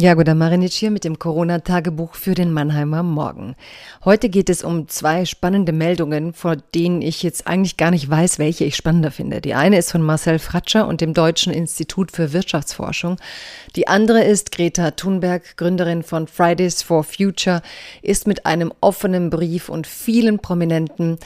Jagoda Marinic hier mit dem Corona-Tagebuch für den Mannheimer Morgen. Heute geht es um zwei spannende Meldungen, vor denen ich jetzt eigentlich gar nicht weiß, welche ich spannender finde. Die eine ist von Marcel Fratscher und dem Deutschen Institut für Wirtschaftsforschung. Die andere ist Greta Thunberg, Gründerin von Fridays for Future, ist mit einem offenen Brief und vielen Prominenten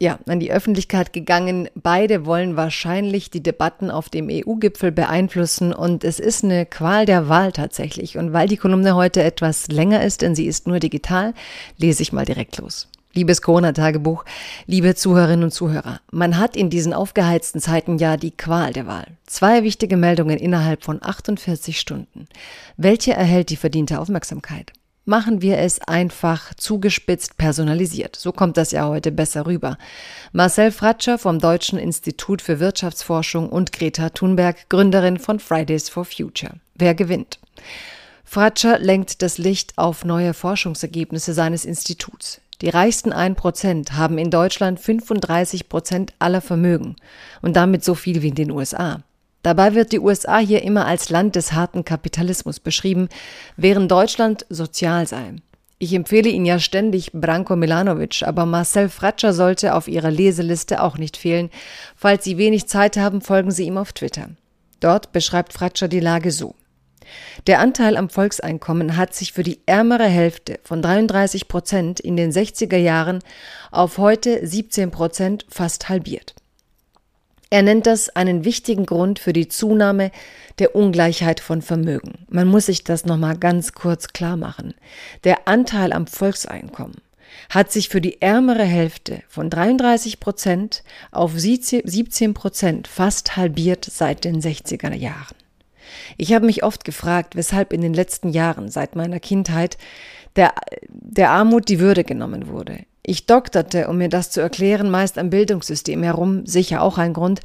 ja, an die Öffentlichkeit gegangen. Beide wollen wahrscheinlich die Debatten auf dem EU-Gipfel beeinflussen und es ist eine Qual der Wahl tatsächlich. Und weil die Kolumne heute etwas länger ist, denn sie ist nur digital, lese ich mal direkt los. Liebes Corona-Tagebuch, liebe Zuhörerinnen und Zuhörer, man hat in diesen aufgeheizten Zeiten ja die Qual der Wahl. Zwei wichtige Meldungen innerhalb von 48 Stunden. Welche erhält die verdiente Aufmerksamkeit? Machen wir es einfach zugespitzt personalisiert. So kommt das ja heute besser rüber. Marcel Fratscher vom Deutschen Institut für Wirtschaftsforschung und Greta Thunberg, Gründerin von Fridays for Future. Wer gewinnt? Fratscher lenkt das Licht auf neue Forschungsergebnisse seines Instituts. Die reichsten 1% haben in Deutschland 35% aller Vermögen und damit so viel wie in den USA. Dabei wird die USA hier immer als Land des harten Kapitalismus beschrieben, während Deutschland sozial sei. Ich empfehle Ihnen ja ständig Branko Milanovic, aber Marcel Fratscher sollte auf Ihrer Leseliste auch nicht fehlen. Falls Sie wenig Zeit haben, folgen Sie ihm auf Twitter. Dort beschreibt Fratscher die Lage so. Der Anteil am Volkseinkommen hat sich für die ärmere Hälfte von 33 Prozent in den 60er Jahren auf heute 17 Prozent fast halbiert. Er nennt das einen wichtigen Grund für die Zunahme der Ungleichheit von Vermögen. Man muss sich das nochmal ganz kurz klar machen. Der Anteil am Volkseinkommen hat sich für die ärmere Hälfte von 33 Prozent auf 17 Prozent fast halbiert seit den 60er Jahren. Ich habe mich oft gefragt, weshalb in den letzten Jahren, seit meiner Kindheit, der, der Armut die Würde genommen wurde. Ich dokterte, um mir das zu erklären, meist am Bildungssystem herum, sicher auch ein Grund.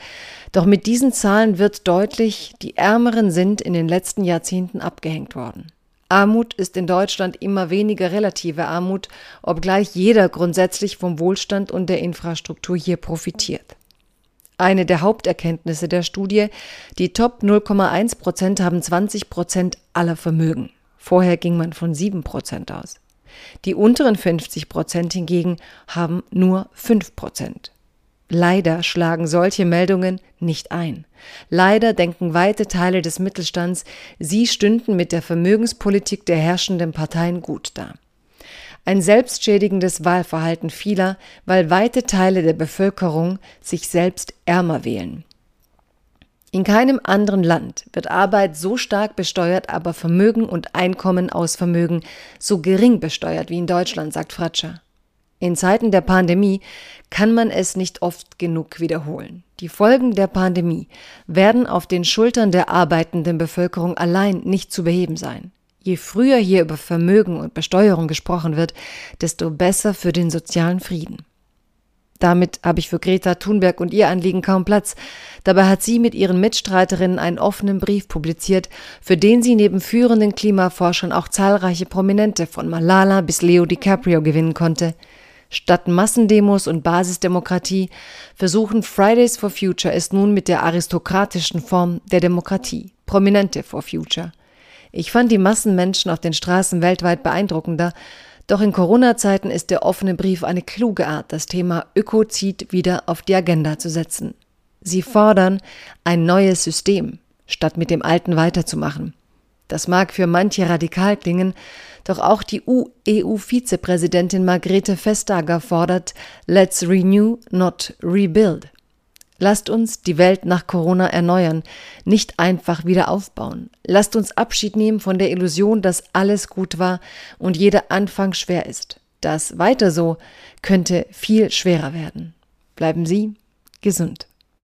Doch mit diesen Zahlen wird deutlich, die Ärmeren sind in den letzten Jahrzehnten abgehängt worden. Armut ist in Deutschland immer weniger relative Armut, obgleich jeder grundsätzlich vom Wohlstand und der Infrastruktur hier profitiert. Eine der Haupterkenntnisse der Studie, die Top 0,1 Prozent haben 20 Prozent aller Vermögen. Vorher ging man von 7 Prozent aus. Die unteren 50 Prozent hingegen haben nur 5 Prozent. Leider schlagen solche Meldungen nicht ein. Leider denken weite Teile des Mittelstands, sie stünden mit der Vermögenspolitik der herrschenden Parteien gut da. Ein selbstschädigendes Wahlverhalten vieler, weil weite Teile der Bevölkerung sich selbst ärmer wählen. In keinem anderen Land wird Arbeit so stark besteuert, aber Vermögen und Einkommen aus Vermögen so gering besteuert wie in Deutschland, sagt Fratscher. In Zeiten der Pandemie kann man es nicht oft genug wiederholen. Die Folgen der Pandemie werden auf den Schultern der arbeitenden Bevölkerung allein nicht zu beheben sein. Je früher hier über Vermögen und Besteuerung gesprochen wird, desto besser für den sozialen Frieden. Damit habe ich für Greta Thunberg und ihr Anliegen kaum Platz. Dabei hat sie mit ihren Mitstreiterinnen einen offenen Brief publiziert, für den sie neben führenden Klimaforschern auch zahlreiche Prominente von Malala bis Leo DiCaprio gewinnen konnte. Statt Massendemos und Basisdemokratie versuchen Fridays for Future es nun mit der aristokratischen Form der Demokratie, Prominente for Future. Ich fand die Massenmenschen auf den Straßen weltweit beeindruckender, doch in Corona-Zeiten ist der offene Brief eine kluge Art, das Thema Ökozid wieder auf die Agenda zu setzen. Sie fordern ein neues System, statt mit dem alten weiterzumachen. Das mag für manche radikal klingen, doch auch die EU-Vizepräsidentin Margrethe Vestager fordert Let's renew, not rebuild. Lasst uns die Welt nach Corona erneuern, nicht einfach wieder aufbauen. Lasst uns Abschied nehmen von der Illusion, dass alles gut war und jeder Anfang schwer ist. Das weiter so könnte viel schwerer werden. Bleiben Sie gesund.